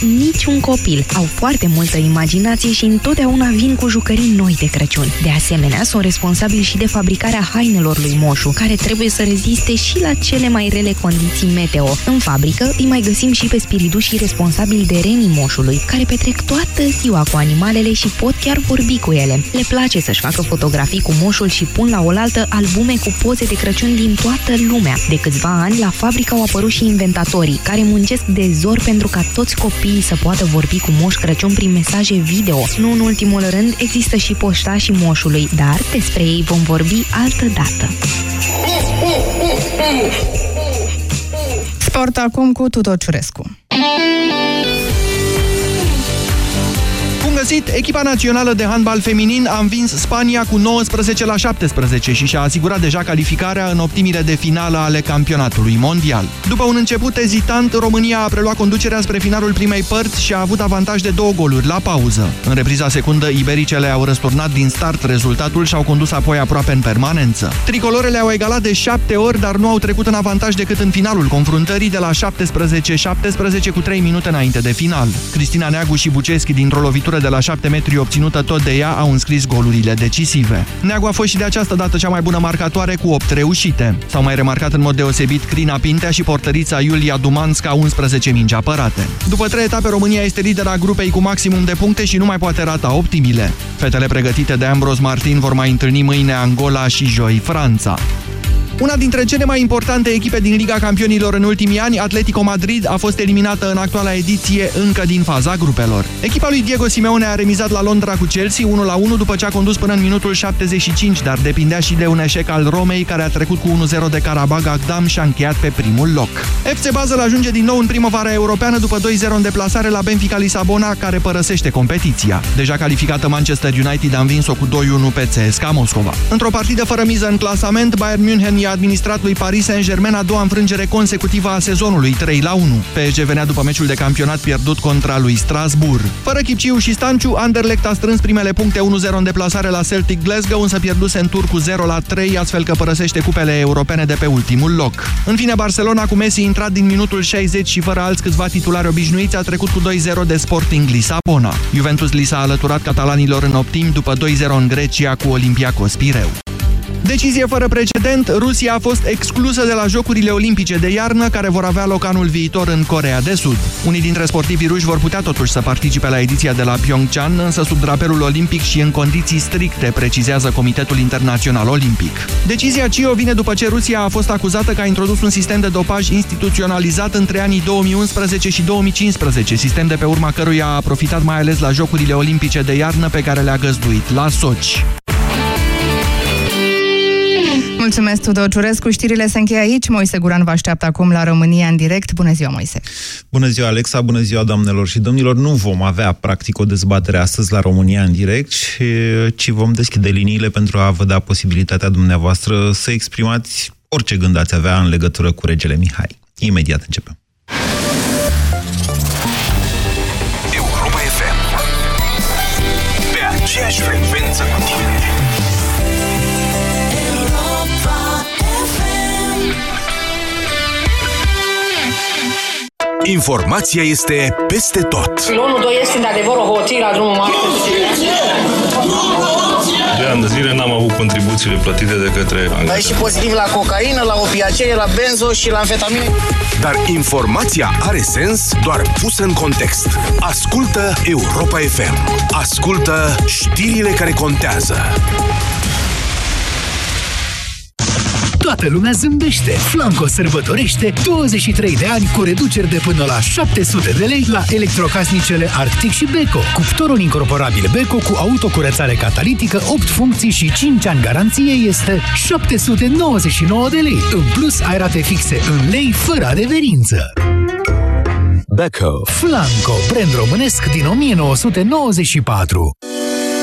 niciun copil. Au foarte multă imaginație și întotdeauna vin cu jucării noi de Crăciun. De asemenea, sunt responsabili și de fabricarea hainelor lui Moșu, care trebuie să reziste și la cele mai rele condiții meteo. În fabrică îi mai găsim și pe spiridușii responsabili de renii Moșului, care petrec toată ziua cu animalele și pot chiar vorbi cu ele. Le place să-și facă fotografii cu Moșul și pun la oaltă albume cu poze de Crăciun din toată lumea. De câțiva ani, la fabrică au apărut și inventatorii, care muncesc de zor pentru ca toți copiii să poată vorbi cu Moș Crăciun prin mesaje video. Nu în ultimul rând, există și poștașii Moșului, dar despre ei vom vorbi altă dată. Sport acum cu Tudor Ciurescu. Găsit! Echipa națională de handbal feminin a învins Spania cu 19 la 17 și și-a asigurat deja calificarea în optimile de finală ale campionatului mondial. După un început ezitant, România a preluat conducerea spre finalul primei părți și a avut avantaj de două goluri la pauză. În repriza secundă, ibericele au răsturnat din start rezultatul și au condus apoi aproape în permanență. Tricolorele au egalat de șapte ori, dar nu au trecut în avantaj decât în finalul confruntării de la 17-17 cu 3 minute înainte de final. Cristina Neagu și Buceschi dintr-o lovitură de la 7 metri obținută tot de ea au înscris golurile decisive. Neagu a fost și de această dată cea mai bună marcatoare cu 8 reușite. S-au mai remarcat în mod deosebit Crina Pintea și portărița Iulia Dumanska 11 mingi apărate. După trei etape, România este lidera grupei cu maximum de puncte și nu mai poate rata optimile. Fetele pregătite de Ambros Martin vor mai întâlni mâine Angola și joi Franța. Una dintre cele mai importante echipe din Liga Campionilor în ultimii ani, Atletico Madrid, a fost eliminată în actuala ediție încă din faza grupelor. Echipa lui Diego Simeone a remizat la Londra cu Chelsea 1-1 după ce a condus până în minutul 75, dar depindea și de un eșec al Romei, care a trecut cu 1-0 de Karabag Agdam și a încheiat pe primul loc. FC Basel ajunge din nou în primăvara europeană după 2-0 în deplasare la Benfica Lisabona, care părăsește competiția. Deja calificată Manchester United a învins-o cu 2-1 pe CSKA Moscova. Într-o partidă fără miză în clasament, Bayern München i-a administrat lui Paris Saint-Germain a doua înfrângere consecutivă a sezonului, 3 la 1. PSG venea după meciul de campionat pierdut contra lui Strasbourg. Fără Chipciu și Stanciu, Anderlecht a strâns primele puncte 1-0 în deplasare la Celtic Glasgow, însă pierduse în tur cu 0 la 3, astfel că părăsește cupele europene de pe ultimul loc. În fine, Barcelona cu Messi intrat din minutul 60 și fără alți câțiva titulari obișnuiți a trecut cu 2-0 de Sporting Lisabona. Juventus li s-a alăturat catalanilor în optim după 2-0 în Grecia cu Olympiacos Pireu. Decizie fără precedent, Rusia a fost exclusă de la Jocurile Olimpice de iarnă, care vor avea loc anul viitor în Corea de Sud. Unii dintre sportivii ruși vor putea totuși să participe la ediția de la Pyeongchang, însă sub drapelul olimpic și în condiții stricte, precizează Comitetul Internațional Olimpic. Decizia CIO vine după ce Rusia a fost acuzată că a introdus un sistem de dopaj instituționalizat între anii 2011 și 2015, sistem de pe urma căruia a profitat mai ales la Jocurile Olimpice de iarnă pe care le-a găzduit la Sochi. Mulțumesc, Tudor Ciurescu. Știrile se încheie aici. Moise Guran vă așteaptă acum la România în direct. Bună ziua, Moise! Bună ziua, Alexa! Bună ziua, doamnelor și domnilor! Nu vom avea, practic, o dezbatere astăzi la România în direct, ci vom deschide liniile pentru a vă da posibilitatea dumneavoastră să exprimați orice gând ați avea în legătură cu regele Mihai. Imediat începem. Europa FM Pe aceeași frecvență cu tine Informația este peste tot. Pilonul 2 este de adevăr o hoție la drumul mare. De ani de zile n-am avut contribuțiile plătite de către Ai angajați. și pozitiv la cocaină, la opiacee, la benzo și la amfetamine. Dar informația are sens doar pusă în context. Ascultă Europa FM. Ascultă știrile care contează. Toată lumea zâmbește. Flanco sărbătorește 23 de ani cu reduceri de până la 700 de lei la electrocasnicele Arctic și Beko. Cuptorul incorporabil Beko cu autocurățare catalitică, 8 funcții și 5 ani garanție este 799 de lei. În plus, ai rate fixe în lei fără adeverință. Beko. Flanco, brand românesc din 1994.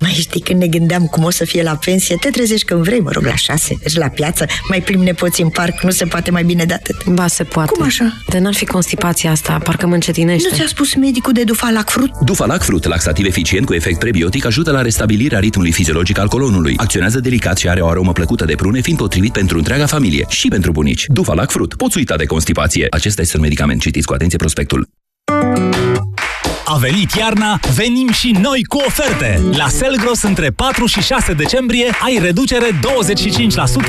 Mai știi când ne gândeam cum o să fie la pensie, te trezești când vrei, mă rog, la șase, ești la piață, mai plimbi nepoții în parc, nu se poate mai bine de atât. Ba, se poate. Cum așa? De n-ar fi constipația asta, parcă mă încetinește. Nu ți-a spus medicul de Dufalac Fruit? Dufalac Fruit, laxativ eficient cu efect prebiotic, ajută la restabilirea ritmului fiziologic al colonului. Acționează delicat și are o aromă plăcută de prune, fiind potrivit pentru întreaga familie și pentru bunici. Dufalac Fruit, poți uita de constipație. Acesta este un medicament. Citiți cu atenție prospectul. A venit iarna, venim și noi cu oferte! La Selgros între 4 și 6 decembrie ai reducere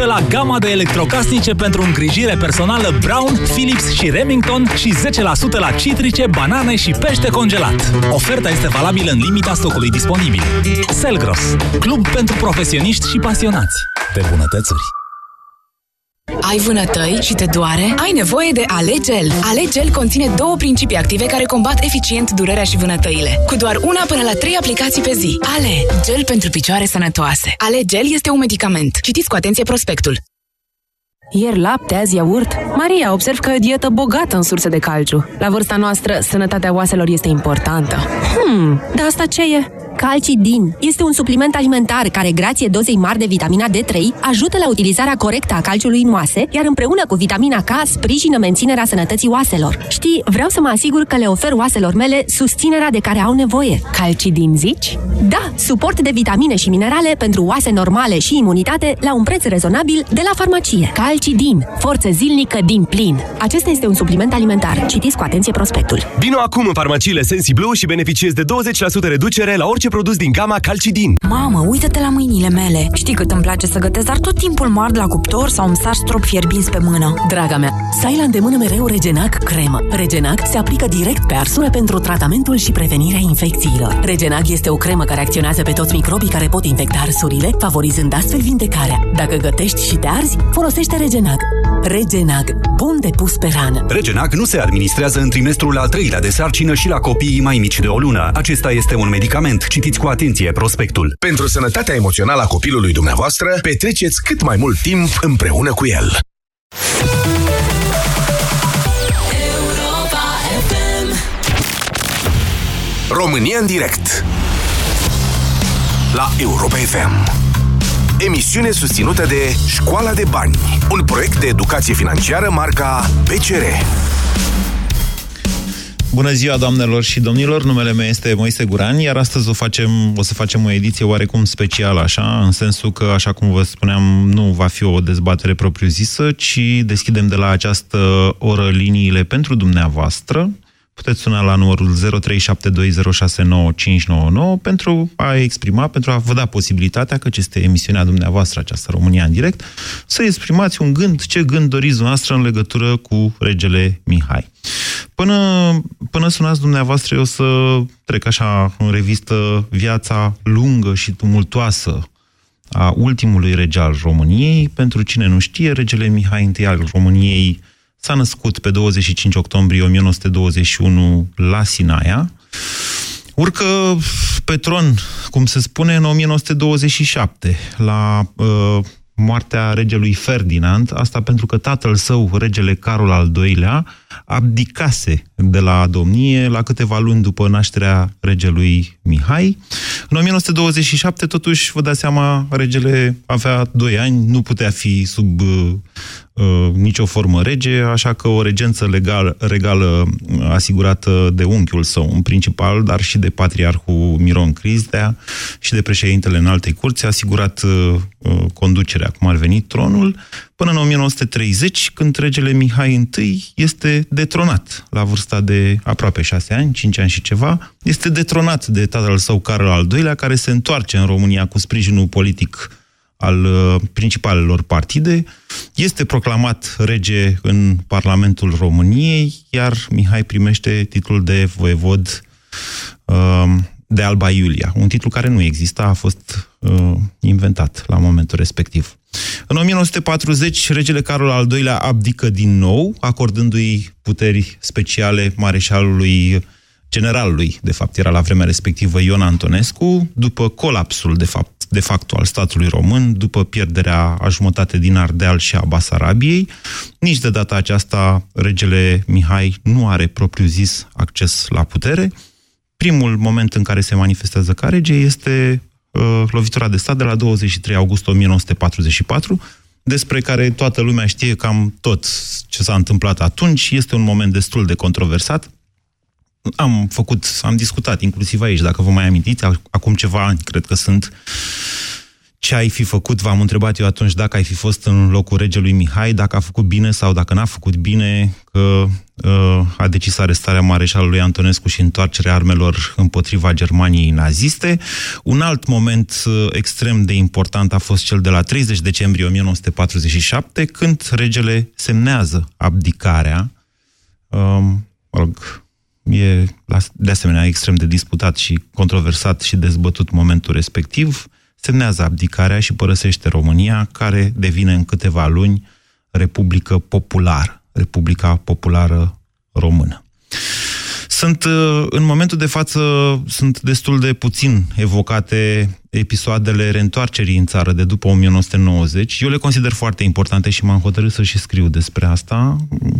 25% la gama de electrocasnice pentru îngrijire personală Brown, Philips și Remington și 10% la citrice, banane și pește congelat. Oferta este valabilă în limita stocului disponibil. Selgros, club pentru profesioniști și pasionați de bunătățuri. Ai vânătăi și te doare? Ai nevoie de Alegel. Alegel conține două principii active care combat eficient durerea și vânătăile. Cu doar una până la trei aplicații pe zi. Ale, gel pentru picioare sănătoase. Alegel este un medicament. Citiți cu atenție prospectul. Ieri lapte, azi iaurt. Maria, observ că e o dietă bogată în surse de calciu. La vârsta noastră, sănătatea oaselor este importantă. Hmm, dar asta ce e? Calcidin este un supliment alimentar care, grație dozei mari de vitamina D3, ajută la utilizarea corectă a calciului în oase, iar împreună cu vitamina K sprijină menținerea sănătății oaselor. Știi, vreau să mă asigur că le ofer oaselor mele susținerea de care au nevoie. Calcidin zici? Da, suport de vitamine și minerale pentru oase normale și imunitate la un preț rezonabil de la farmacie. Calcidin, forță zilnică din plin. Acesta este un supliment alimentar. Citiți cu atenție prospectul. Vino acum în farmaciile SensiBlue și beneficiezi de 20% reducere la orice produs din gama Calcidin. Mamă, uită-te la mâinile mele. Știi cât îmi place să gătesc, dar tot timpul mor la cuptor sau îmi sar strop fierbinți pe mână. Draga mea, să ai la îndemână mereu Regenac cremă. Regenac se aplică direct pe arsură pentru tratamentul și prevenirea infecțiilor. Regenac este o cremă care acționează pe toți microbii care pot infecta arsurile, favorizând astfel vindecarea. Dacă gătești și te arzi, folosește Regenac. Regenac. Bun de pus pe rană. Regenac nu se administrează în trimestrul al treilea de sarcină și la copiii mai mici de o lună. Acesta este un medicament. Citiți cu atenție prospectul. Pentru sănătatea emoțională a copilului dumneavoastră, petreceți cât mai mult timp împreună cu el. România în direct La Europa FM Emisiune susținută de Școala de Bani Un proiect de educație financiară marca PCR Bună ziua, doamnelor și domnilor! Numele meu este Moise Guran, iar astăzi o, facem, o să facem o ediție oarecum specială, așa, în sensul că, așa cum vă spuneam, nu va fi o dezbatere propriu-zisă, ci deschidem de la această oră liniile pentru dumneavoastră. Puteți suna la numărul 0372069599 pentru a exprima, pentru a vă da posibilitatea, că este emisiunea dumneavoastră, această România în direct, să exprimați un gând, ce gând doriți noastră în legătură cu regele Mihai. Până, până sunați dumneavoastră, eu o să trec așa în revistă viața lungă și tumultoasă a ultimului rege al României. Pentru cine nu știe, regele Mihai I al României s-a născut pe 25 octombrie 1921 la Sinaia. Urcă pe tron, cum se spune, în 1927, la uh, moartea regelui Ferdinand, asta pentru că tatăl său, regele Carol al II-lea, abdicase de la domnie la câteva luni după nașterea regelui Mihai. În 1927, totuși, vă dați seama, regele avea 2 ani, nu putea fi sub uh, uh, nicio formă rege, așa că o regență legal, regală asigurată de unchiul său în principal, dar și de patriarhul Miron Crizdea și de președintele în alte curți, a asigurat uh, uh, conducerea, cum ar veni, tronul, până în 1930, când regele Mihai I este detronat la vârsta de aproape 6 ani, 5 ani și ceva, este detronat de tatăl său Carol al II-lea, care se întoarce în România cu sprijinul politic al uh, principalelor partide, este proclamat rege în Parlamentul României, iar Mihai primește titlul de voievod uh, de Alba Iulia, un titlu care nu exista, a fost uh, inventat la momentul respectiv. În 1940, regele Carol al II-lea abdică din nou, acordându-i puteri speciale mareșalului generalului, de fapt era la vremea respectivă Ion Antonescu, după colapsul de fapt de facto al statului român, după pierderea a jumătate din Ardeal și a Basarabiei. Nici de data aceasta regele Mihai nu are propriu-zis acces la putere. Primul moment în care se manifestează ca rege este uh, lovitura de stat de la 23 august 1944, despre care toată lumea știe cam tot ce s-a întâmplat atunci. Este un moment destul de controversat. Am făcut, am discutat inclusiv aici, dacă vă mai amintiți, acum ceva ani, cred că sunt, ce ai fi făcut, v-am întrebat eu atunci dacă ai fi fost în locul regelui Mihai, dacă a făcut bine sau dacă n-a făcut bine, că uh, a decis arestarea mareșalului Antonescu și întoarcerea armelor împotriva Germaniei naziste. Un alt moment uh, extrem de important a fost cel de la 30 decembrie 1947, când regele semnează abdicarea. Uh, mă rog, e de asemenea extrem de disputat și controversat și dezbătut momentul respectiv semnează abdicarea și părăsește România, care devine în câteva luni Republică Populară, Republica Populară Română. Sunt, uh, în momentul de față, sunt destul de puțin evocate episoadele reîntoarcerii în țară de după 1990. Eu le consider foarte importante și m-am hotărât să și scriu despre asta,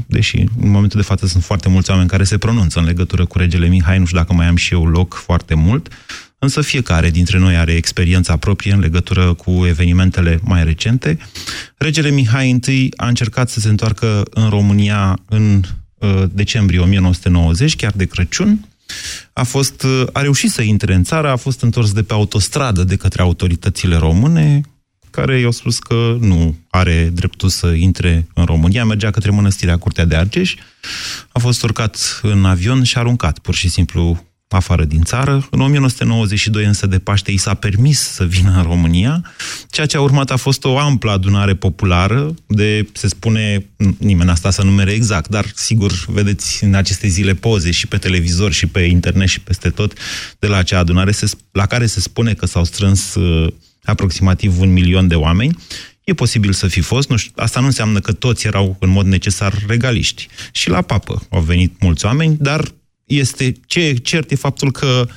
deși în momentul de față sunt foarte mulți oameni care se pronunță în legătură cu regele Mihai, nu știu dacă mai am și eu loc foarte mult, însă fiecare dintre noi are experiența proprie în legătură cu evenimentele mai recente. Regele Mihai I a încercat să se întoarcă în România în uh, decembrie 1990, chiar de Crăciun. A, fost, uh, a reușit să intre în țară, a fost întors de pe autostradă de către autoritățile române, care i-au spus că nu are dreptul să intre în România, mergea către mănăstirea Curtea de Argeș, a fost urcat în avion și aruncat pur și simplu afară din țară. În 1992 însă de Paște i s-a permis să vină în România. Ceea ce a urmat a fost o amplă adunare populară de, se spune, nimeni asta să numere exact, dar sigur vedeți în aceste zile poze și pe televizor și pe internet și peste tot de la acea adunare la care se spune că s-au strâns uh, aproximativ un milion de oameni. E posibil să fi fost, nu știu, asta nu înseamnă că toți erau în mod necesar regaliști. Și la papă au venit mulți oameni, dar este ce e cert e faptul că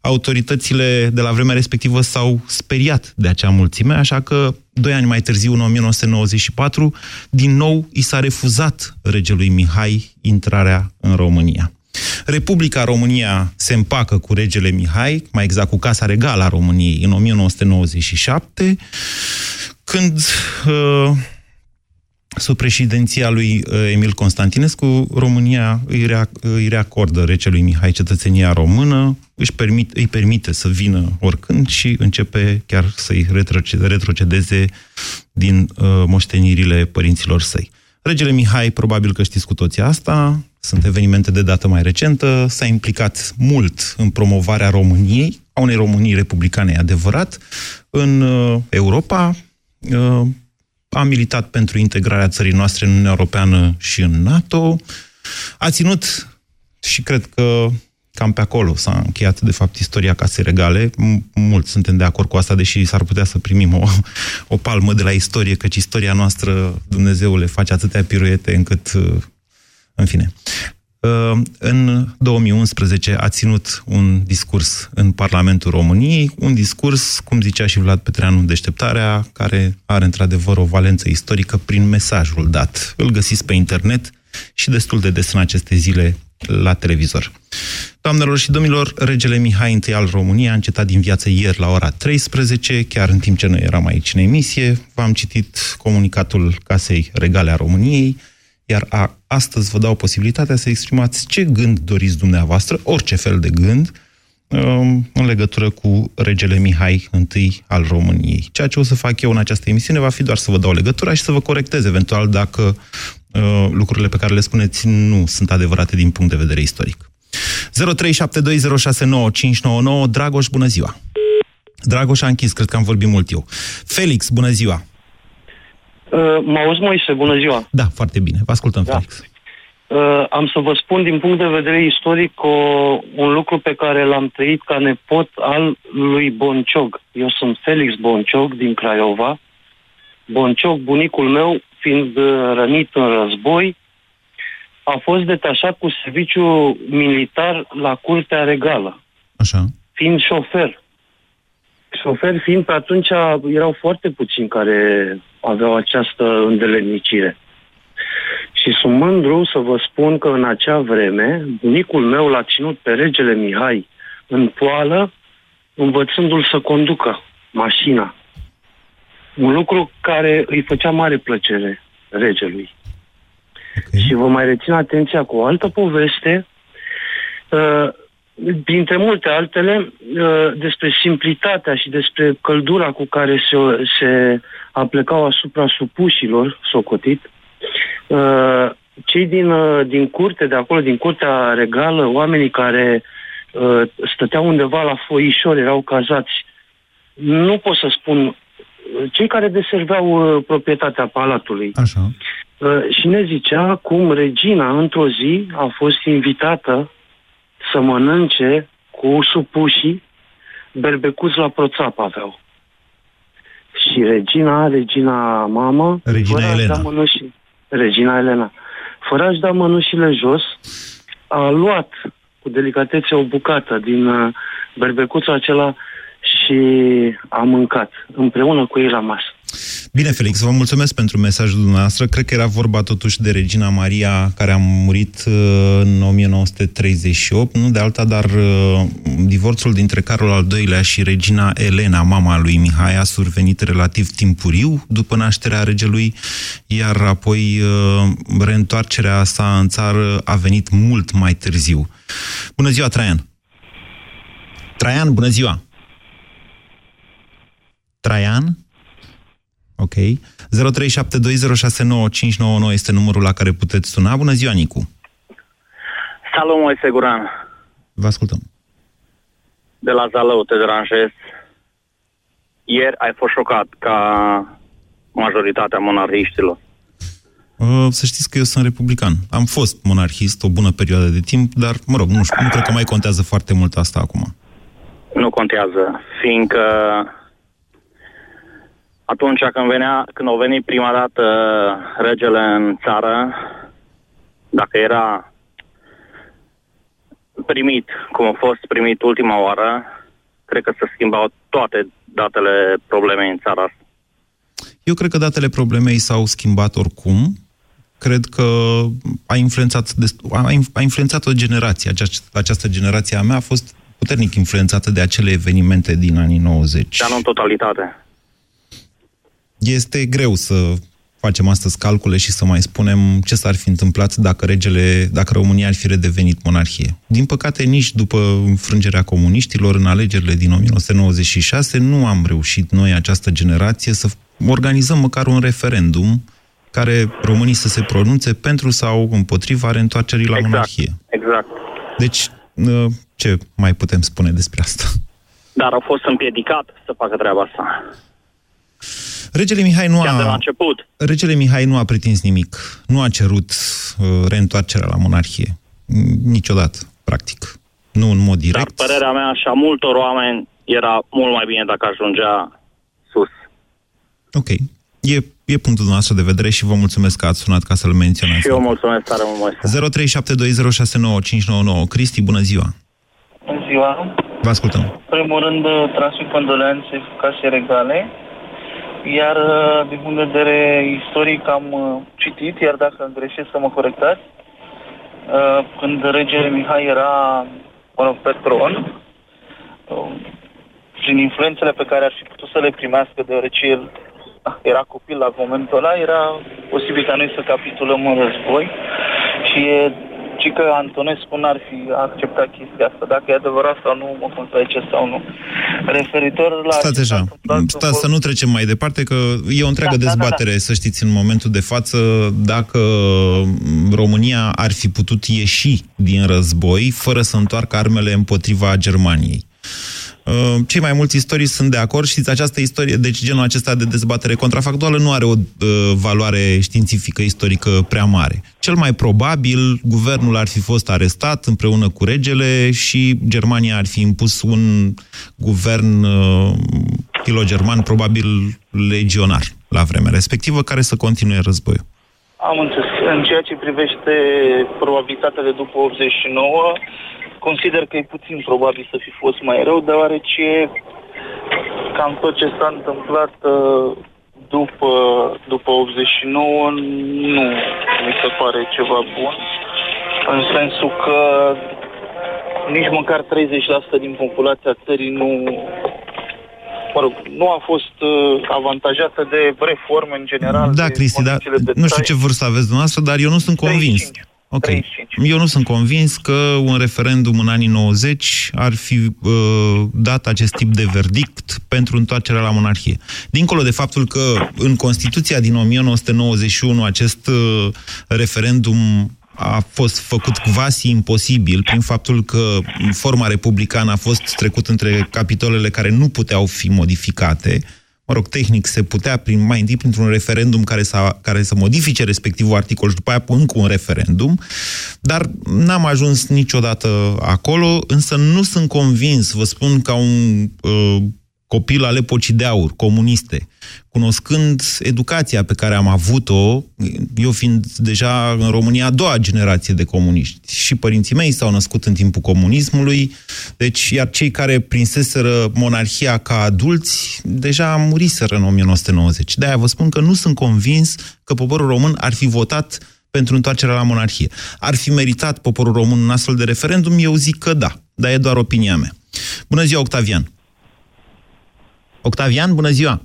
autoritățile de la vremea respectivă s-au speriat de acea mulțime, așa că doi ani mai târziu, în 1994, din nou i s-a refuzat regelui Mihai intrarea în România. Republica România se împacă cu regele Mihai, mai exact cu Casa Regală a României, în 1997, când uh, sub președinția lui uh, Emil Constantinescu, România îi, rea, îi reacordă recelui Mihai cetățenia română, își permit, îi permite să vină oricând și începe chiar să-i retrocedeze din uh, moștenirile părinților săi. Regele Mihai, probabil că știți cu toții asta, sunt evenimente de dată mai recentă, s-a implicat mult în promovarea României, a unei Românii republicane adevărat, în uh, Europa, uh, a militat pentru integrarea țării noastre în Uniunea Europeană și în NATO, a ținut și cred că cam pe acolo s-a încheiat, de fapt, istoria casei regale. Mulți suntem de acord cu asta, deși s-ar putea să primim o, o palmă de la istorie, căci istoria noastră, Dumnezeu le face atâtea piruete încât, în fine. Uh, în 2011 a ținut un discurs în Parlamentul României, un discurs, cum zicea și Vlad Petreanu în deșteptarea, care are într-adevăr o valență istorică prin mesajul dat. Îl găsiți pe internet și destul de des în aceste zile la televizor. Doamnelor și domnilor, regele Mihai I al României a încetat din viață ieri la ora 13, chiar în timp ce noi eram aici în emisie. V-am citit comunicatul Casei Regale a României, iar a, astăzi vă dau posibilitatea să exprimați ce gând doriți dumneavoastră, orice fel de gând, um, în legătură cu regele Mihai I al României. Ceea ce o să fac eu în această emisiune va fi doar să vă dau legătura și să vă corectez eventual dacă uh, lucrurile pe care le spuneți nu sunt adevărate din punct de vedere istoric. 0372069599 Dragoș, bună ziua! Dragoș a închis, cred că am vorbit mult eu. Felix, bună ziua! Uh, mă auzi, Moise? Bună ziua! Da, foarte bine. Vă ascultăm, da. Felix. Uh, am să vă spun din punct de vedere istoric o, un lucru pe care l-am trăit ca nepot al lui Bonciog. Eu sunt Felix Bonciog din Craiova. Bonciog, bunicul meu, fiind uh, rănit în război, a fost detașat cu serviciu militar la Curtea Regală. Așa. Fiind șofer șoferi fiind pe atunci erau foarte puțini care aveau această îndeletnicire. Și sunt mândru să vă spun că în acea vreme bunicul meu l-a ținut pe regele Mihai în poală învățându-l să conducă mașina. Un lucru care îi făcea mare plăcere regelui. Okay. Și vă mai rețin atenția cu o altă poveste, uh, dintre multe altele, uh, despre simplitatea și despre căldura cu care se, se aplecau asupra supușilor, socotit. Uh, cei din, uh, din curte, de acolo, din curtea regală, oamenii care uh, stăteau undeva la foișori, erau cazați, nu pot să spun, cei care deserveau uh, proprietatea palatului. Așa. Uh, și ne zicea cum regina, într-o zi, a fost invitată să mănânce cu supușii berbecuți la proțap aveau. Și regina, regina mamă, regina fără Elena. Da mănuși, regina Elena, fără a-și da mănușile jos, a luat cu delicatețe o bucată din uh, berbecuțul acela și a mâncat împreună cu ei la masă. Bine, Felix, vă mulțumesc pentru mesajul dumneavoastră. Cred că era vorba totuși de Regina Maria, care a murit uh, în 1938, nu de alta, dar uh, divorțul dintre Carol al II-lea și Regina Elena, mama lui Mihai, a survenit relativ timpuriu după nașterea regelui, iar apoi uh, reîntoarcerea sa în țară a venit mult mai târziu. Bună ziua, Traian! Traian, bună ziua! Traian? Ok. 0372069599 este numărul la care puteți suna. Bună ziua, Nicu! Salut, Moise Guran. Vă ascultăm. De la Zalău te deranjez. Ieri ai fost șocat ca majoritatea monarhiștilor. Uh, Să știți că eu sunt republican. Am fost monarhist o bună perioadă de timp, dar, mă rog, nu știu, nu cred că mai contează foarte mult asta acum. Nu contează, fiindcă atunci când, venea, când au venit prima dată regele în țară, dacă era primit, cum a fost primit ultima oară, cred că se schimbau toate datele problemei în țara asta. Eu cred că datele problemei s-au schimbat oricum. Cred că a influențat, dest- a, inf- a influențat o generație. Această, această generație a mea a fost puternic influențată de acele evenimente din anii 90. Dar nu în totalitate. Este greu să facem astăzi calcule și să mai spunem ce s-ar fi întâmplat dacă regele, dacă România ar fi redevenit monarhie. Din păcate, nici după înfrângerea comuniștilor în alegerile din 1996, nu am reușit noi, această generație, să organizăm măcar un referendum care românii să se pronunțe pentru sau împotriva reîntoarcerii la Exact. monarhie. Exact. Deci, uh, ce mai putem spune despre asta? Dar au fost împiedicat să facă treaba asta. Regele Mihai nu Chiar de la a... început. Regele Mihai nu a pretins nimic. Nu a cerut uh, reîntoarcerea la monarhie. Mm, Niciodată, practic. Nu în mod direct. Dar părerea mea și a multor oameni era mult mai bine dacă ajungea sus. Ok. E, e punctul nostru de vedere și vă mulțumesc că ați sunat ca să-l menționați. Și eu mulțumesc tare mult, Moise. 0372069599. Cristi, bună ziua! Bună ziua! Vă ascultăm. În primul rând, uh, transmit condoleanțe case regale, iar uh, din punct de vedere istoric am uh, citit, iar dacă greșesc să mă corectați, uh, când regele Mihai era mă rog, pe tron, uh, prin influențele pe care ar fi putut să le primească, deoarece el ah, era copil la momentul ăla, era posibil ca noi să capitulăm în război și e și că Antonescu n-ar fi acceptat chestia asta, dacă e adevărat sau nu, mă contradice sau nu. Referitor la... Stați așa, stați să nu trecem mai departe, că e o întreagă Da, da, da, dezbatere, da. să știți, în momentul de față, dacă România ar fi putut ieși din război fără să întoarcă armele împotriva Germaniei. Uh, Cei mai mulți istorii sunt de acord. Știți, această istorie, deci genul acesta de dezbatere contrafactuală nu are o uh, valoare științifică istorică prea mare. Cel mai probabil, guvernul ar fi fost arestat împreună cu regele și Germania ar fi impus un guvern uh, filo-german, probabil legionar, la vremea respectivă, care să continue războiul. Am înțeles. În ceea ce privește probabilitatea de după 89, consider că e puțin probabil să fi fost mai rău, deoarece cam tot ce s-a întâmplat uh, după, după 89 nu mi se pare ceva bun, în sensul că nici măcar 30% din populația țării nu, mă rog, nu a fost uh, avantajată de reforme în general. Da, de Cristi, dar condițiile de nu știu trai. ce vârstă aveți dumneavoastră, dar eu nu sunt convins. 35. Ok. 35. Eu nu sunt convins că un referendum în anii 90 ar fi uh, dat acest tip de verdict pentru întoarcerea la monarhie. Dincolo de faptul că în Constituția din 1991 acest uh, referendum a fost făcut quasi imposibil prin faptul că forma republicană a fost trecut între capitolele care nu puteau fi modificate, mă rog, tehnic se putea prin, mai întâi printr-un referendum care, să care să modifice respectivul articol și după aia încă un referendum, dar n-am ajuns niciodată acolo, însă nu sunt convins, vă spun ca un uh, copil al epocii de aur, comuniste, cunoscând educația pe care am avut-o, eu fiind deja în România a doua generație de comuniști. Și părinții mei s-au născut în timpul comunismului, deci iar cei care prinseseră monarhia ca adulți, deja muriseră în 1990. De-aia vă spun că nu sunt convins că poporul român ar fi votat pentru întoarcerea la monarhie. Ar fi meritat poporul român un astfel de referendum? Eu zic că da, dar e doar opinia mea. Bună ziua, Octavian! Octavian, bună ziua!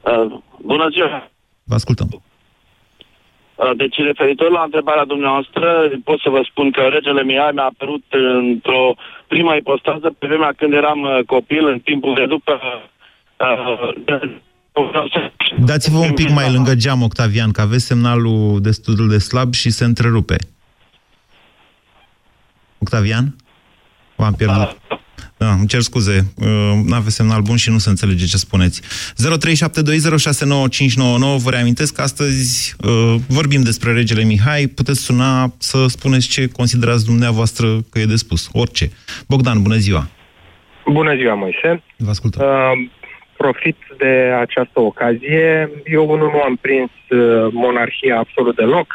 Uh, bună ziua! Vă ascultăm. Uh, deci, referitor la întrebarea dumneavoastră, pot să vă spun că regele Mihai mi-a apărut într-o prima ipostază pe vremea când eram uh, copil, în timpul de după... Uh, Dați-vă un pic mai lângă geam, Octavian, că aveți semnalul destul de slab și se întrerupe. Octavian? V-am pierdut. Da, îmi cer scuze, nu aveți semnal bun și nu se înțelege ce spuneți. 0372069599, vă reamintesc că astăzi uh, vorbim despre regele Mihai, puteți suna să spuneți ce considerați dumneavoastră că e de spus, orice. Bogdan, bună ziua! Bună ziua, Moise! Vă ascultăm. Uh, profit de această ocazie. Eu unul nu am prins uh, monarhia absolut deloc.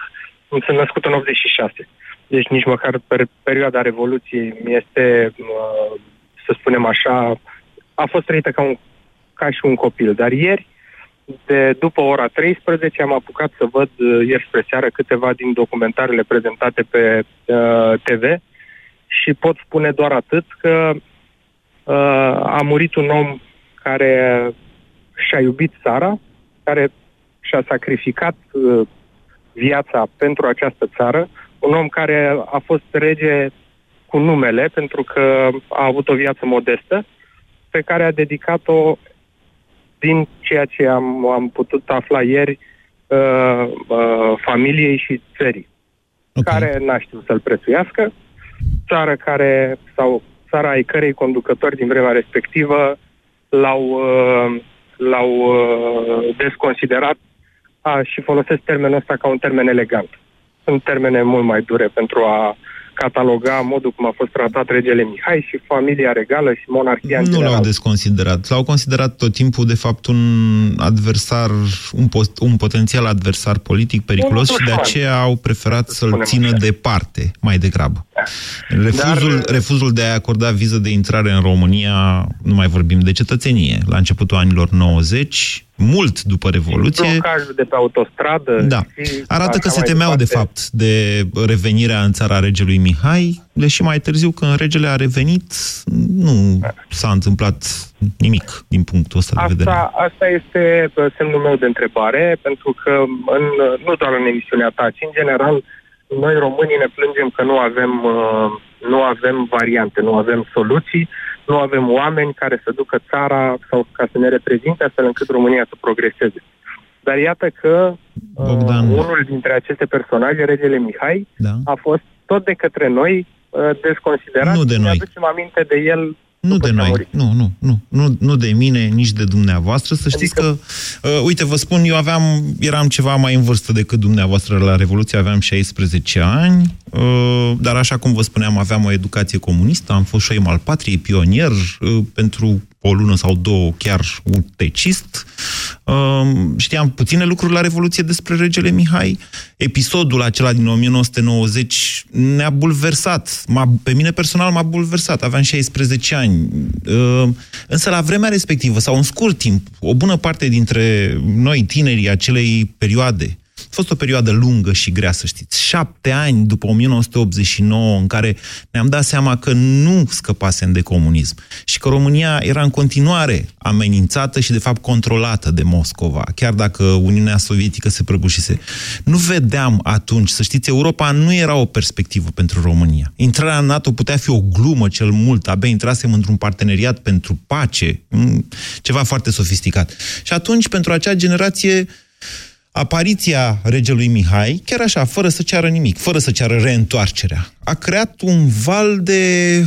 Îmi sunt născut în 86. Deci nici măcar per perioada Revoluției mi este, uh, să spunem așa, a fost trăită ca, un, ca și un copil. Dar ieri, de după ora 13, am apucat să văd uh, ieri spre seară câteva din documentarele prezentate pe uh, TV și pot spune doar atât că uh, a murit un om care și-a iubit țara, care și-a sacrificat uh, viața pentru această țară, un om care a fost rege cu numele, pentru că a avut o viață modestă, pe care a dedicat-o din ceea ce am, am putut afla ieri uh, uh, familiei și țării, okay. care n-a știut să-l prețuiască, țară care, sau țara ai cărei conducători din vremea respectivă l-au, uh, l-au uh, desconsiderat a, și folosesc termenul ăsta ca un termen elegant. Sunt termene mult mai dure pentru a cataloga modul cum a fost tratat regele Mihai și familia regală și monarhia în Nu general. l-au desconsiderat. L-au considerat tot timpul, de fapt, un adversar, un, post, un potențial adversar politic periculos Un și de dușman, aceea au preferat să-l spunem țină așa. departe, mai degrabă. Refuzul, Dar- refuzul de a acorda viză de intrare în România, nu mai vorbim de cetățenie, la începutul anilor 90, mult după Revoluție, Blocajul de pe autostradă. da. și Arată că așa se mai temeau, de departe. fapt, de revenirea în țara regelui Mihai, deși mai târziu, când regele a revenit, nu s-a întâmplat nimic din punctul ăsta de vedere. Asta, asta este uh, semnul meu de întrebare, pentru că în, nu doar în emisiunea ta, ci în general, noi românii ne plângem că nu avem, uh, nu avem variante, nu avem soluții, nu avem oameni care să ducă țara sau ca să ne reprezinte astfel încât România să progreseze. Dar iată că uh, Bogdan. unul dintre aceste personaje, regele Mihai, Da. a fost tot de către noi uh, desconsiderat. Nu de și ne noi. aducem aminte de el Nu de ce a noi, murit. nu, nu, nu, nu, nu de mine, nici de dumneavoastră. Să știți că, uh, uite, vă spun, eu aveam, eram ceva mai în vârstă decât dumneavoastră la Revoluție, aveam 16 ani, uh, dar așa cum vă spuneam, aveam o educație comunistă, am fost șoim al patriei, pionier, uh, pentru o lună sau două chiar utecist. Uh, știam puține lucruri la Revoluție despre regele Mihai. Episodul acela din 1990 ne-a bulversat. M-a, pe mine personal m-a bulversat. Aveam 16 ani. Uh, Însă la vremea respectivă, sau în scurt timp, o bună parte dintre noi, tinerii acelei perioade, fost o perioadă lungă și grea, să știți. Șapte ani după 1989 în care ne-am dat seama că nu scăpasem de comunism și că România era în continuare amenințată și de fapt controlată de Moscova, chiar dacă Uniunea Sovietică se prăbușise. Nu vedeam atunci, să știți, Europa nu era o perspectivă pentru România. Intrarea în NATO putea fi o glumă cel mult, abia intrasem într-un parteneriat pentru pace, ceva foarte sofisticat. Și atunci, pentru acea generație, apariția regelui Mihai, chiar așa, fără să ceară nimic, fără să ceară reîntoarcerea, a creat un val de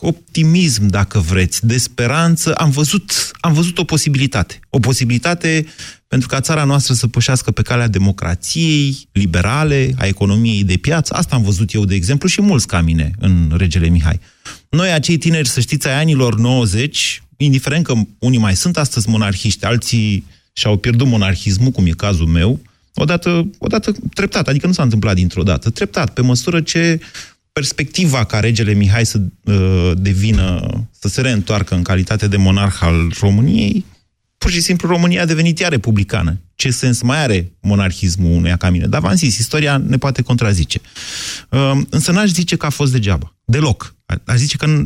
optimism, dacă vreți, de speranță. Am văzut, am văzut o posibilitate. O posibilitate pentru ca țara noastră să pășească pe calea democrației liberale, a economiei de piață. Asta am văzut eu, de exemplu, și mulți ca mine în regele Mihai. Noi, acei tineri, să știți, ai anilor 90, indiferent că unii mai sunt astăzi monarhiști, alții și-au pierdut monarhismul, cum e cazul meu, odată, odată treptat, adică nu s-a întâmplat dintr-o dată, treptat, pe măsură ce perspectiva ca regele Mihai să uh, devină, să se reîntoarcă în calitate de monarh al României, pur și simplu România a devenit ea republicană. Ce sens mai are monarhismul unuia ca mine? Dar v-am zis, istoria ne poate contrazice. Uh, însă n-aș zice că a fost degeaba. Deloc. Aș zice că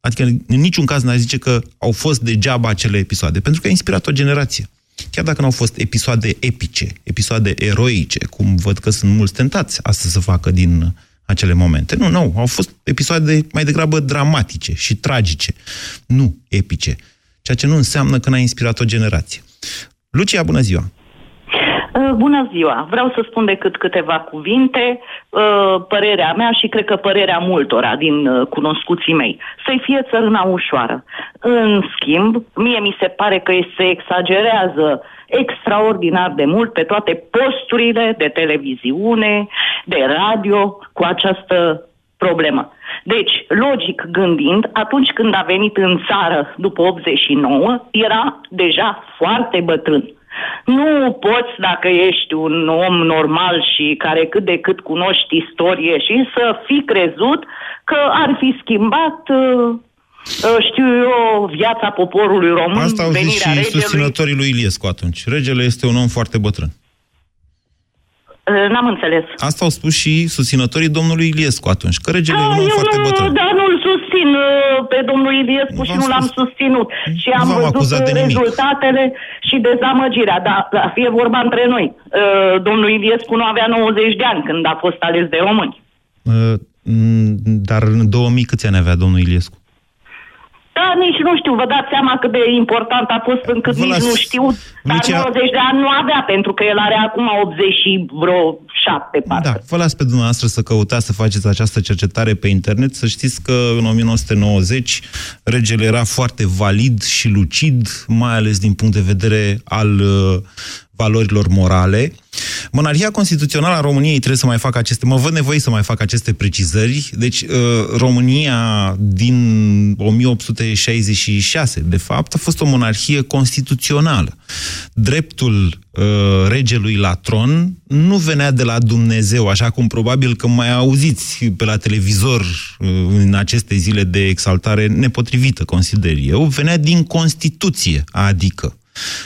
Adică în niciun caz n-aș zice că au fost degeaba acele episoade, pentru că a inspirat o generație. Chiar dacă nu au fost episoade epice, episoade eroice, cum văd că sunt mulți tentați astăzi să facă din acele momente. Nu, nu, au fost episoade mai degrabă dramatice și tragice, nu epice. Ceea ce nu înseamnă că n-a inspirat o generație. Lucia, bună ziua! Uh, bună ziua! Vreau să spun decât câteva cuvinte, uh, părerea mea și cred că părerea multora din uh, cunoscuții mei. Să-i fie țărâna ușoară. În schimb, mie mi se pare că se exagerează extraordinar de mult pe toate posturile de televiziune, de radio, cu această problemă. Deci, logic gândind, atunci când a venit în țară după 89, era deja foarte bătrân. Nu poți, dacă ești un om normal și care cât de cât cunoști istorie și să fi crezut că ar fi schimbat uh, uh, știu eu, viața poporului român, Asta au zis și regelui. susținătorii lui Iliescu atunci. Regele este un om foarte bătrân. Uh, n-am înțeles. Asta au spus și susținătorii domnului Iliescu atunci, că regele A, e un om eu foarte nu, bătrân. dar nu-l susțin uh, pe domnul Iliescu și nu l-am susținut. Și am v-am văzut acuzat de nimic. rezultatele și dezamăgirea. Dar da, fie vorba între noi. Uh, Domnul Iliescu nu avea 90 de ani când a fost ales de români. Uh, m, Dar în 2000 câți ani avea domnul Iliescu? Da, nici nu știu, vă dați seama cât de important a fost încât Vă nici las- nu știu, dar Lucia- 90 de ani nu avea, pentru că el are acum 80 și vreo 7, parcă. Da, vă las pe dumneavoastră să căutați să faceți această cercetare pe internet, să știți că în 1990 regele era foarte valid și lucid, mai ales din punct de vedere al uh, valorilor morale. Monarhia constituțională a României trebuie să mai facă aceste, mă văd nevoie să mai fac aceste precizări. Deci uh, România din 1866, de fapt, a fost o monarhie constituțională. Dreptul uh, regelui la tron nu venea de la Dumnezeu, așa cum probabil că mai auziți pe la televizor uh, în aceste zile de exaltare nepotrivită, consider eu, venea din Constituție, adică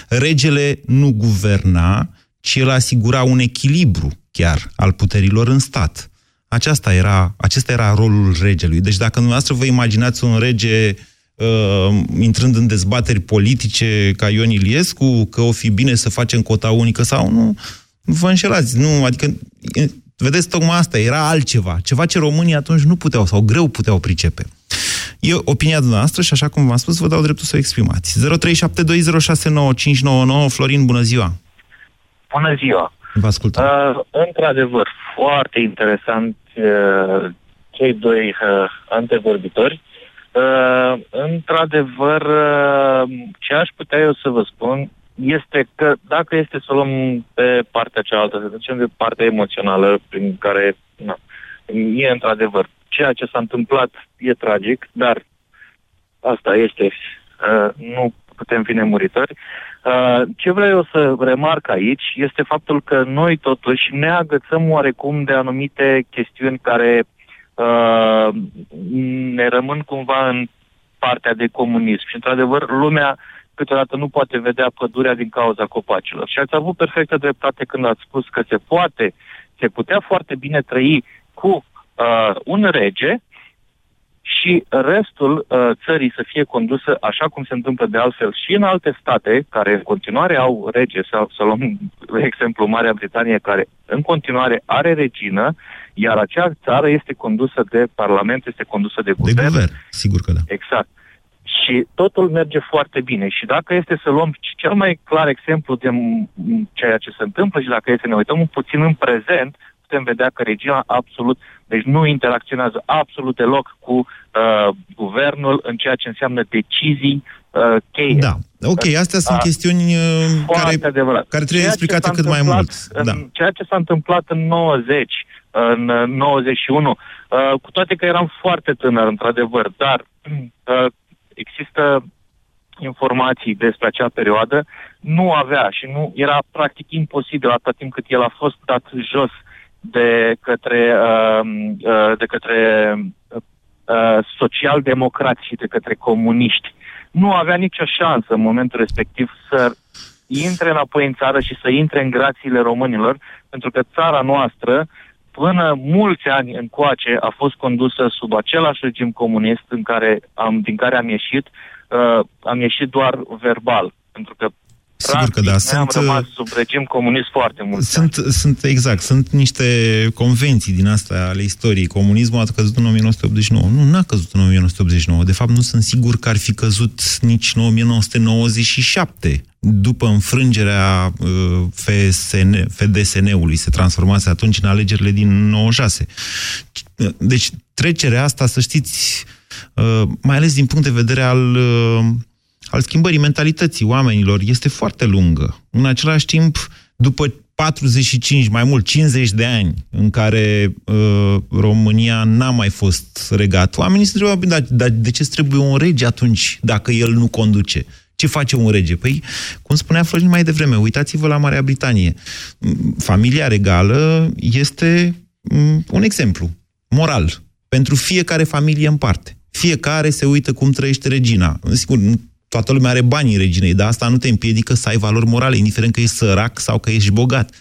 regele nu guverna, ci el asigura un echilibru chiar al puterilor în stat. Aceasta era, acesta era rolul regelui. Deci dacă dumneavoastră vă imaginați un rege uh, intrând în dezbateri politice ca Ion Iliescu, că o fi bine să facem cota unică sau nu, vă înșelați. Nu, adică, e, vedeți, tocmai asta era altceva. Ceva ce românii atunci nu puteau sau greu puteau pricepe. E opinia dumneavoastră și așa cum v-am spus, vă dau dreptul să o exprimați. 0372069599 Florin, bună ziua! Bună ziua! Vă ascultăm. Uh, într-adevăr, foarte interesant uh, cei doi uh, antevorbitori. Uh, într-adevăr, uh, ce aș putea eu să vă spun este că dacă este să o luăm pe partea cealaltă, să zicem de partea emoțională prin care na, e într-adevăr ceea ce s-a întâmplat e tragic, dar asta este, uh, nu putem fi nemuritori. Uh, ce vreau eu să remarc aici este faptul că noi totuși ne agățăm oarecum de anumite chestiuni care uh, ne rămân cumva în partea de comunism. Și într-adevăr lumea câteodată nu poate vedea pădurea din cauza copacilor. Și ați avut perfectă dreptate când ați spus că se poate, se putea foarte bine trăi cu uh, un rege și restul uh, țării să fie condusă așa cum se întâmplă de altfel și în alte state care în continuare au rege, sau să luăm exemplu Marea Britanie care în continuare are regină, iar acea țară este condusă de parlament, este condusă de guvern. De guvern, sigur că da. Exact. Și totul merge foarte bine. Și dacă este să luăm cel mai clar exemplu de ceea ce se întâmplă și dacă este să ne uităm un puțin în prezent, putem vedea că regiunea absolut, deci nu interacționează absolut deloc cu uh, guvernul în ceea ce înseamnă decizii uh, cheie. Da. Ok, astea sunt uh, chestiuni uh, care, adevărat. care trebuie ceea explicate cât mai mult. În, da. Ceea ce s-a întâmplat în 90, în 91, uh, cu toate că eram foarte tânăr, într-adevăr, dar uh, există informații despre acea perioadă, nu avea și nu era practic imposibil atât timp cât el a fost dat jos de către, uh, uh, de către uh, social-democrați și de către comuniști. Nu avea nicio șansă în momentul respectiv să intre înapoi în țară și să intre în grațiile românilor, pentru că țara noastră, până mulți ani încoace, a fost condusă sub același regim comunist în care am, din care am ieșit, uh, am ieșit doar verbal. Pentru că Sigur că da. Sunt, am rămas sub regim comunist foarte mult. Sunt, sunt, exact, sunt niște convenții din astea ale istoriei. Comunismul a căzut în 1989. Nu, n-a căzut în 1989. De fapt, nu sunt sigur că ar fi căzut nici în 1997. După înfrângerea uh, FSN, FDSN-ului, se transformase atunci în alegerile din 96. Deci, trecerea asta, să știți, uh, mai ales din punct de vedere al uh, al schimbării mentalității oamenilor este foarte lungă. În același timp, după 45, mai mult 50 de ani în care uh, România n-a mai fost regat, oamenii se întreabă, dar, dar de ce trebuie un rege atunci dacă el nu conduce? Ce face un rege? Păi, cum spunea Florin mai devreme, uitați-vă la Marea Britanie. Familia regală este um, un exemplu moral pentru fiecare familie în parte. Fiecare se uită cum trăiește regina. Sigur, toată lumea are banii reginei, dar asta nu te împiedică să ai valori morale, indiferent că ești sărac sau că ești bogat.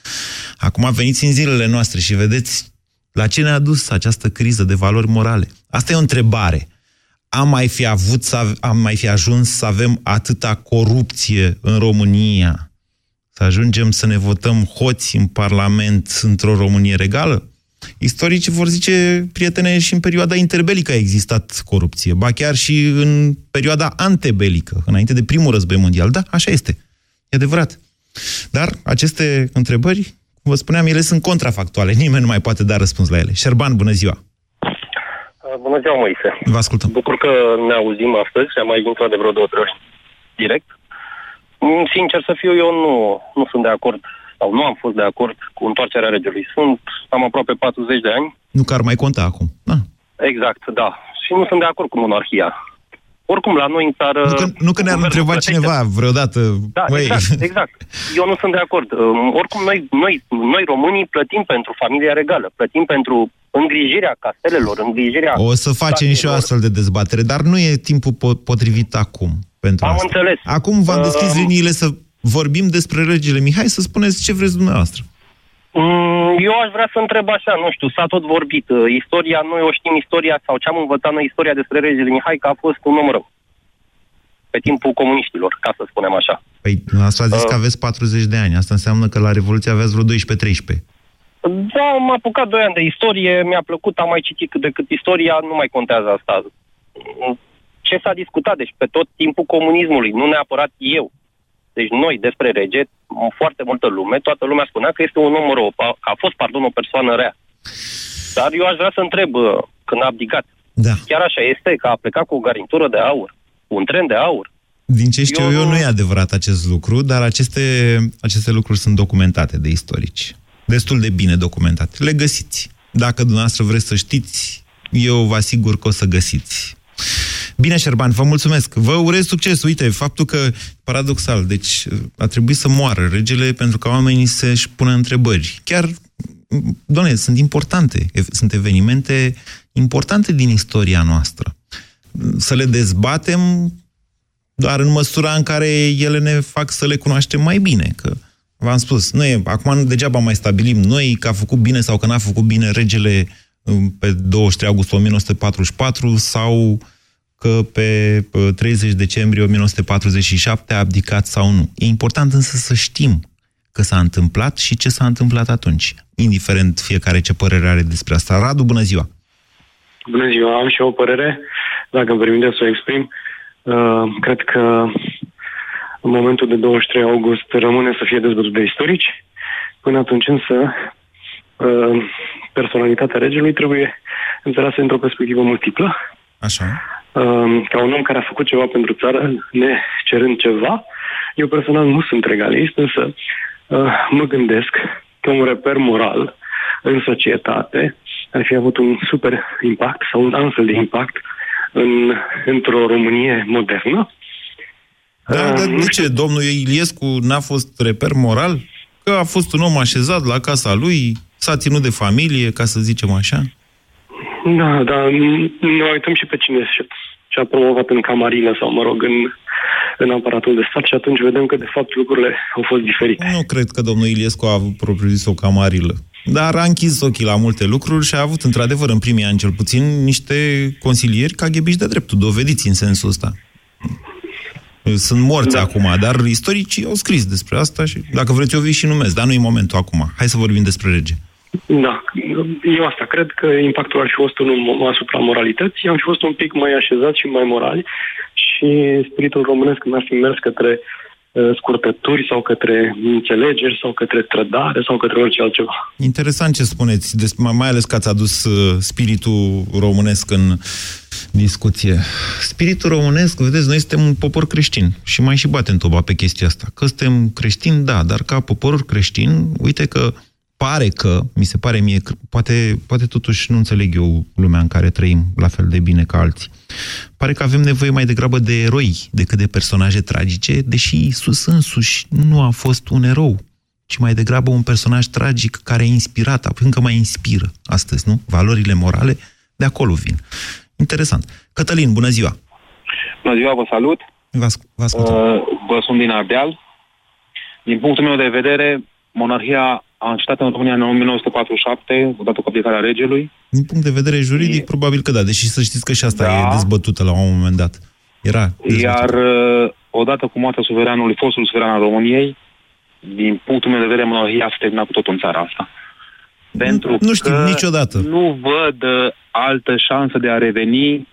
Acum veniți în zilele noastre și vedeți la ce ne-a dus această criză de valori morale. Asta e o întrebare. Am mai fi avut, să, am mai fi ajuns să avem atâta corupție în România? Să ajungem să ne votăm hoți în Parlament într-o Românie regală? Istoricii vor zice, prietene, și în perioada interbelică a existat corupție, ba chiar și în perioada antebelică, înainte de primul război mondial. Da, așa este. E adevărat. Dar aceste întrebări, cum vă spuneam, ele sunt contrafactuale. Nimeni nu mai poate da răspuns la ele. Șerban, bună ziua! Bună ziua, Moise! Vă ascultăm. Bucur că ne auzim astăzi, am mai intrat de vreo două, trei ori direct. Sincer să fiu, eu nu, nu sunt de acord sau nu am fost de acord cu întoarcerea regelui. Sunt, am aproape 40 de ani. Nu că ar mai conta acum. Da. Exact, da. Și nu sunt de acord cu monarhia. Oricum, la noi în țară... Nu că, nu că ne-ar întreba cineva vreodată... Da, Băi. exact, exact. Eu nu sunt de acord. Um, oricum, noi, noi, noi românii plătim pentru familia regală, plătim pentru îngrijirea castelelor, îngrijirea... O să facem castelor. și o astfel de dezbatere, dar nu e timpul potrivit acum pentru Am asta. înțeles. Acum v-am deschis uh, liniile să vorbim despre regele Mihai, să spuneți ce vreți dumneavoastră. Mm, eu aș vrea să întreb așa, nu știu, s-a tot vorbit. Uh, istoria, noi o știm istoria, sau ce am învățat noi istoria despre regele Mihai, că a fost un om rău. Pe timpul comuniștilor, ca să spunem așa. Păi, asta a zis uh, că aveți 40 de ani. Asta înseamnă că la Revoluție aveți vreo 12-13. Da, am apucat 2 ani de istorie, mi-a plăcut, am mai citit cât de cât istoria, nu mai contează asta. Ce s-a discutat, deci pe tot timpul comunismului, nu neapărat eu, deci noi despre rege, foarte multă lume, toată lumea spunea că este un om rău, că a fost, pardon, o persoană rea. Dar eu aș vrea să întreb, uh, când a abdicat, da. chiar așa este că a plecat cu o garintură de aur, cu un tren de aur? Din ce știu eu, eu nu e adevărat acest lucru, dar aceste, aceste lucruri sunt documentate de istorici. Destul de bine documentate. Le găsiți. Dacă dumneavoastră vreți să știți, eu vă asigur că o să găsiți. Bine, Șerban, vă mulțumesc. Vă urez succes. Uite, faptul că, paradoxal, deci a trebuit să moară regele pentru ca oamenii să-și pună întrebări. Chiar, doamne, sunt importante. Sunt evenimente importante din istoria noastră. Să le dezbatem doar în măsura în care ele ne fac să le cunoaștem mai bine, că v-am spus, nu e, acum degeaba mai stabilim noi că a făcut bine sau că n-a făcut bine regele um, pe 23 august 1944 sau că pe 30 decembrie 1947 a abdicat sau nu. E important însă să știm că s-a întâmplat și ce s-a întâmplat atunci, indiferent fiecare ce părere are despre asta. Radu, bună ziua! Bună ziua, am și eu o părere, dacă îmi permiteți să o exprim. Uh, cred că în momentul de 23 august rămâne să fie dezbătut de istorici. Până atunci însă uh, personalitatea regelui trebuie înțeleasă într-o perspectivă multiplă. Așa. Uh, ca un om care a făcut ceva pentru țară, ne cerând ceva, eu personal nu sunt regalist, însă uh, mă gândesc că un reper moral în societate ar fi avut un super impact sau un altfel de impact în, într-o Românie modernă. Da, dar de ce? Domnul Iliescu n-a fost reper moral? Că a fost un om așezat la casa lui, s-a ținut de familie, ca să zicem așa? Da, da, ne uităm și pe cine și-a promovat în camarină sau, mă rog, în, în aparatul de stat și atunci vedem că, de fapt, lucrurile au fost diferite. Nu cred că domnul Iliescu a avut propriu-zis o camarilă. Dar a închis ochii la multe lucruri și a avut, într-adevăr, în primii ani cel puțin, niște consilieri ca ghebiși de dreptul, dovediți în sensul ăsta. Sunt morți da. acum, dar istoricii au scris despre asta și, dacă vreți, eu vi și numesc, dar nu e momentul acum. Hai să vorbim despre rege. Da, eu asta cred că impactul ar fi fost unul asupra moralității, am fi fost un pic mai așezat și mai morali și spiritul românesc n-ar fi mers către uh, scurtături sau către înțelegeri sau către trădare sau către orice altceva. Interesant ce spuneți, mai ales că ați adus uh, spiritul românesc în discuție. Spiritul românesc, vedeți, noi suntem un popor creștin și mai și batem toba pe chestia asta. Că suntem creștini, da, dar ca popor creștin, uite că pare că, mi se pare mie, poate, poate totuși nu înțeleg eu lumea în care trăim la fel de bine ca alții. Pare că avem nevoie mai degrabă de eroi decât de personaje tragice, deși Isus însuși nu a fost un erou, ci mai degrabă un personaj tragic care a inspirat, încă mai inspiră astăzi, nu? Valorile morale de acolo vin. Interesant. Cătălin, bună ziua! Bună ziua, vă salut! Vă, vă uh, vă sunt din Ardeal. Din punctul meu de vedere, monarhia a încetat în România în 1947, odată cu aplicarea regelui. Din punct de vedere juridic, e... probabil că da, deși să știți că și asta da. e dezbătută la un moment dat. Era dezbătută. Iar uh, odată cu moartea suveranului, fostul suveran al României, din punctul meu de vedere, monarhia s-a terminat cu totul în țara asta. Pentru nu știu, că niciodată. nu văd uh, altă șansă de a reveni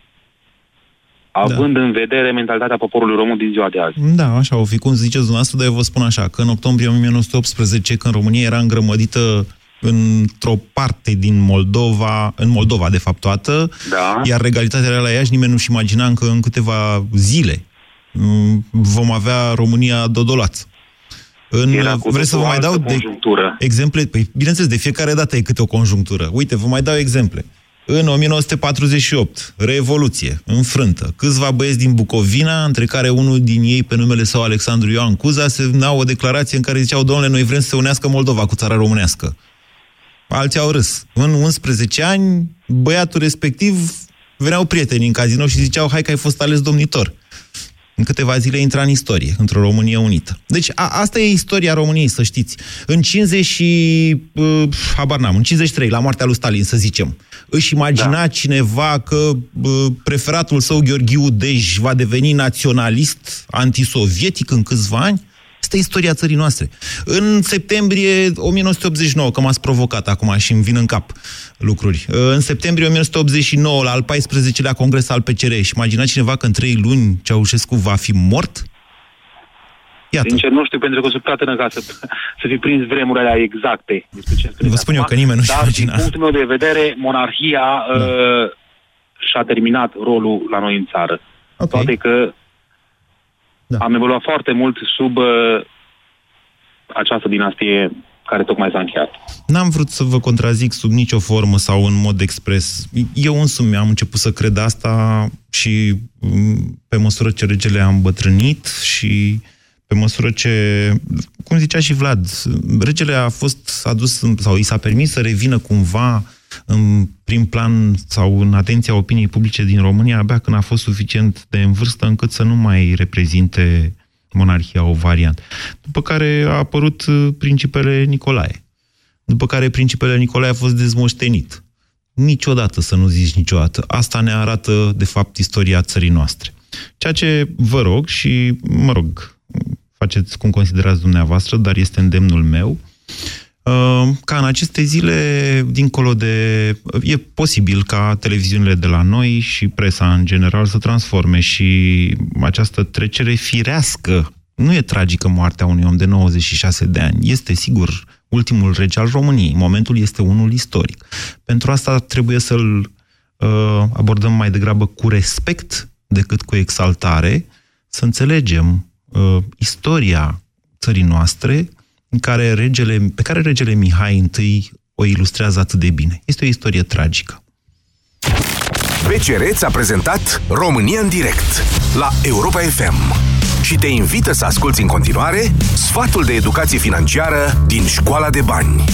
având da. în vedere mentalitatea poporului român din ziua de azi. Da, așa o fi, cum ziceți dumneavoastră, dar eu vă spun așa, că în octombrie 1918, când România era îngrămădită într-o parte din Moldova, în Moldova de fapt toată, da. iar regalitatea era la Iași, nimeni nu-și imagina încă în câteva zile mm, vom avea România dodolață. În, vreți să vă mai dau de exemple? Păi, bineînțeles, de fiecare dată e câte o conjunctură. Uite, vă mai dau exemple. În 1948, Revoluție, înfrântă. Câțiva băieți din Bucovina, între care unul din ei, pe numele său Alexandru Ioan Cuza, semnau o declarație în care ziceau, domnule, noi vrem să se unească Moldova cu țara românească. Alții au râs. În 11 ani, băiatul respectiv veneau prieteni în cazinou și ziceau, hai că ai fost ales domnitor. În câteva zile intra în istorie, într-o Românie unită. Deci a, asta e istoria României, să știți. În 50 și... Uh, habar n-am, în 53, la moartea lui Stalin, să zicem. Își imagina da. cineva că uh, preferatul său, Gheorghiu Dej, va deveni naționalist, antisovietic în câțiva ani? Asta e istoria țării noastre. În septembrie 1989, că m-ați provocat acum și îmi vin în cap lucruri. În septembrie 1989, la al 14-lea congres al PCR, și imagina cineva că în trei luni Ceaușescu va fi mort? Iată. Sincer, nu știu, pentru că sunt prea tânăr ca să, să fi prins vremurile alea exacte. ce Vă spun eu că nimeni nu-și imagina. din punctul meu de vedere, monarhia da. uh, și-a terminat rolul la noi în țară. Okay. Toate că da. am evoluat foarte mult sub uh, această dinastie care tocmai s-a încheiat. N-am vrut să vă contrazic sub nicio formă sau în mod expres. Eu însumi am început să cred asta și mm, pe măsură ce regele a îmbătrânit și pe măsură ce, cum zicea și Vlad, regele a fost adus sau i s-a permis să revină cumva în prim plan sau în atenția opiniei publice din România abia când a fost suficient de în vârstă încât să nu mai reprezinte monarhia o variantă. După care a apărut uh, principele Nicolae. După care principele Nicolae a fost dezmoștenit. Niciodată să nu zici niciodată. Asta ne arată, de fapt, istoria țării noastre. Ceea ce vă rog și, mă rog, faceți cum considerați dumneavoastră, dar este îndemnul meu, uh, ca în aceste zile, dincolo de... E posibil ca televiziunile de la noi și presa în general să transforme și această trecere firească. Nu e tragică moartea unui om de 96 de ani. Este, sigur, ultimul rege al României. Momentul este unul istoric. Pentru asta trebuie să-l uh, abordăm mai degrabă cu respect decât cu exaltare, să înțelegem uh, istoria țării noastre în care regele, pe care regele Mihai I o ilustrează atât de bine. Este o istorie tragică. BCR a prezentat România în direct la Europa FM și te invită să asculti în continuare sfatul de educație financiară din Școala de Bani.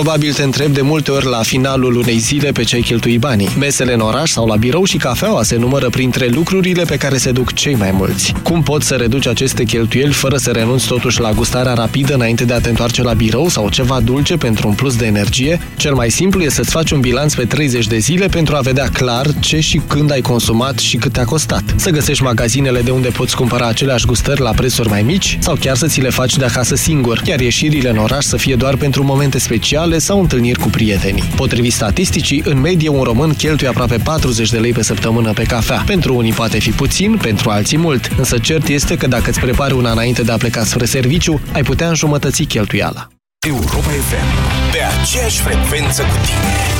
Probabil te întreb de multe ori la finalul unei zile pe ce ai cheltui banii. Mesele în oraș sau la birou și cafeaua se numără printre lucrurile pe care se duc cei mai mulți. Cum poți să reduci aceste cheltuieli fără să renunți totuși la gustarea rapidă înainte de a te întoarce la birou sau ceva dulce pentru un plus de energie? Cel mai simplu e să-ți faci un bilanț pe 30 de zile pentru a vedea clar ce și când ai consumat și cât te-a costat. Să găsești magazinele de unde poți cumpăra aceleași gustări la prețuri mai mici sau chiar să ți le faci de acasă singur, iar ieșirile în oraș să fie doar pentru momente speciale sociale sau întâlniri cu prietenii. Potrivit statisticii, în medie un român cheltuie aproape 40 de lei pe săptămână pe cafea. Pentru unii poate fi puțin, pentru alții mult, însă cert este că dacă îți prepari una înainte de a pleca spre serviciu, ai putea înjumătăți cheltuiala. Europa FM, pe aceeași frecvență cu tine.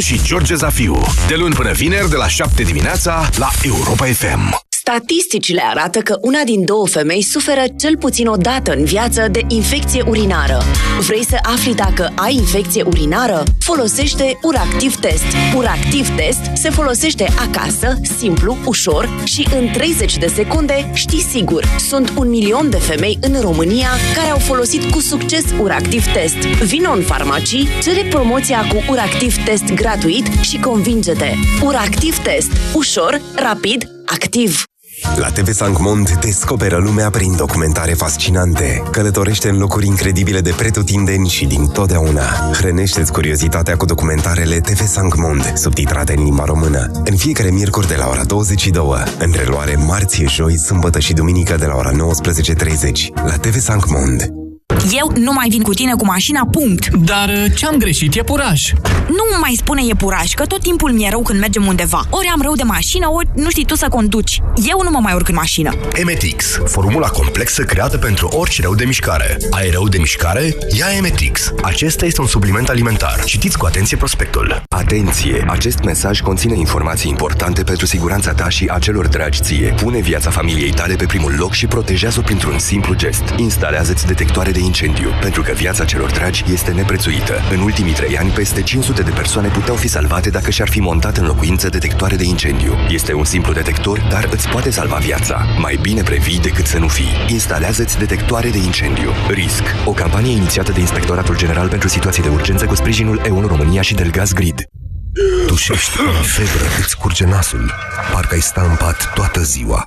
și George Zafiu. De luni până vineri, de la 7 dimineața, la Europa FM. Statisticile arată că una din două femei suferă cel puțin o dată în viață de infecție urinară. Vrei să afli dacă ai infecție urinară? Folosește Uractiv Test. Uractiv Test se folosește acasă, simplu, ușor și în 30 de secunde știi sigur. Sunt un milion de femei în România care au folosit cu succes Uractiv Test. Vino în farmacii, cere promoția cu Uractiv Test gratuit și convinge-te. Uractiv Test. Ușor, rapid, activ. La TV Sancmond descoperă lumea prin documentare fascinante. Călătorește în locuri incredibile de pretutindeni și din totdeauna. Hrănește-ți curiozitatea cu documentarele TV Sancmond, subtitrate în limba română. În fiecare miercuri de la ora 22, în reluare marți, joi, sâmbătă și duminică de la ora 19.30. La TV Sancmond. Eu nu mai vin cu tine cu mașina, punct. Dar uh, ce-am greșit? E puraj. Nu mai spune e puraj, că tot timpul mi-e rău când mergem undeva. Ori am rău de mașină, ori nu știi tu să conduci. Eu nu mă mai urc în mașină. Emetix, formula complexă creată pentru orice rău de mișcare. Ai rău de mișcare? Ia Emetix. Acesta este un supliment alimentar. Citiți cu atenție prospectul. Atenție! Acest mesaj conține informații importante pentru siguranța ta și a celor dragi ție. Pune viața familiei tale pe primul loc și protejează-o printr-un simplu gest. Instalează-ți detectoare de incendiu, pentru că viața celor dragi este neprețuită. În ultimii trei ani, peste 500 de persoane puteau fi salvate dacă și-ar fi montat în locuință detectoare de incendiu. Este un simplu detector, dar îți poate salva viața. Mai bine previi decât să nu fii. Instalează-ți detectoare de incendiu. RISC. O campanie inițiată de Inspectoratul General pentru Situații de Urgență cu sprijinul EON România și Delgaz Grid. Tușești, febră, îți curge nasul. Parcă ai sta în pat toată ziua.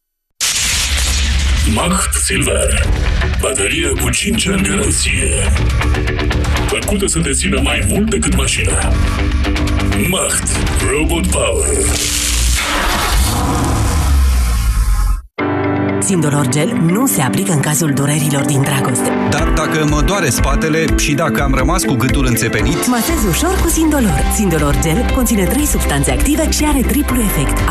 Macht Silver. Baterie cu 5 ani garanție. Făcută să te țină mai mult decât mașina. Macht. Robot Power. Sindolor Gel nu se aplică în cazul durerilor din dragoste. Dar dacă mă doare spatele și dacă am rămas cu gâtul înțepenit... Masez ușor cu Sindolor. Sindolor Gel conține trei substanțe active și are triplu efect.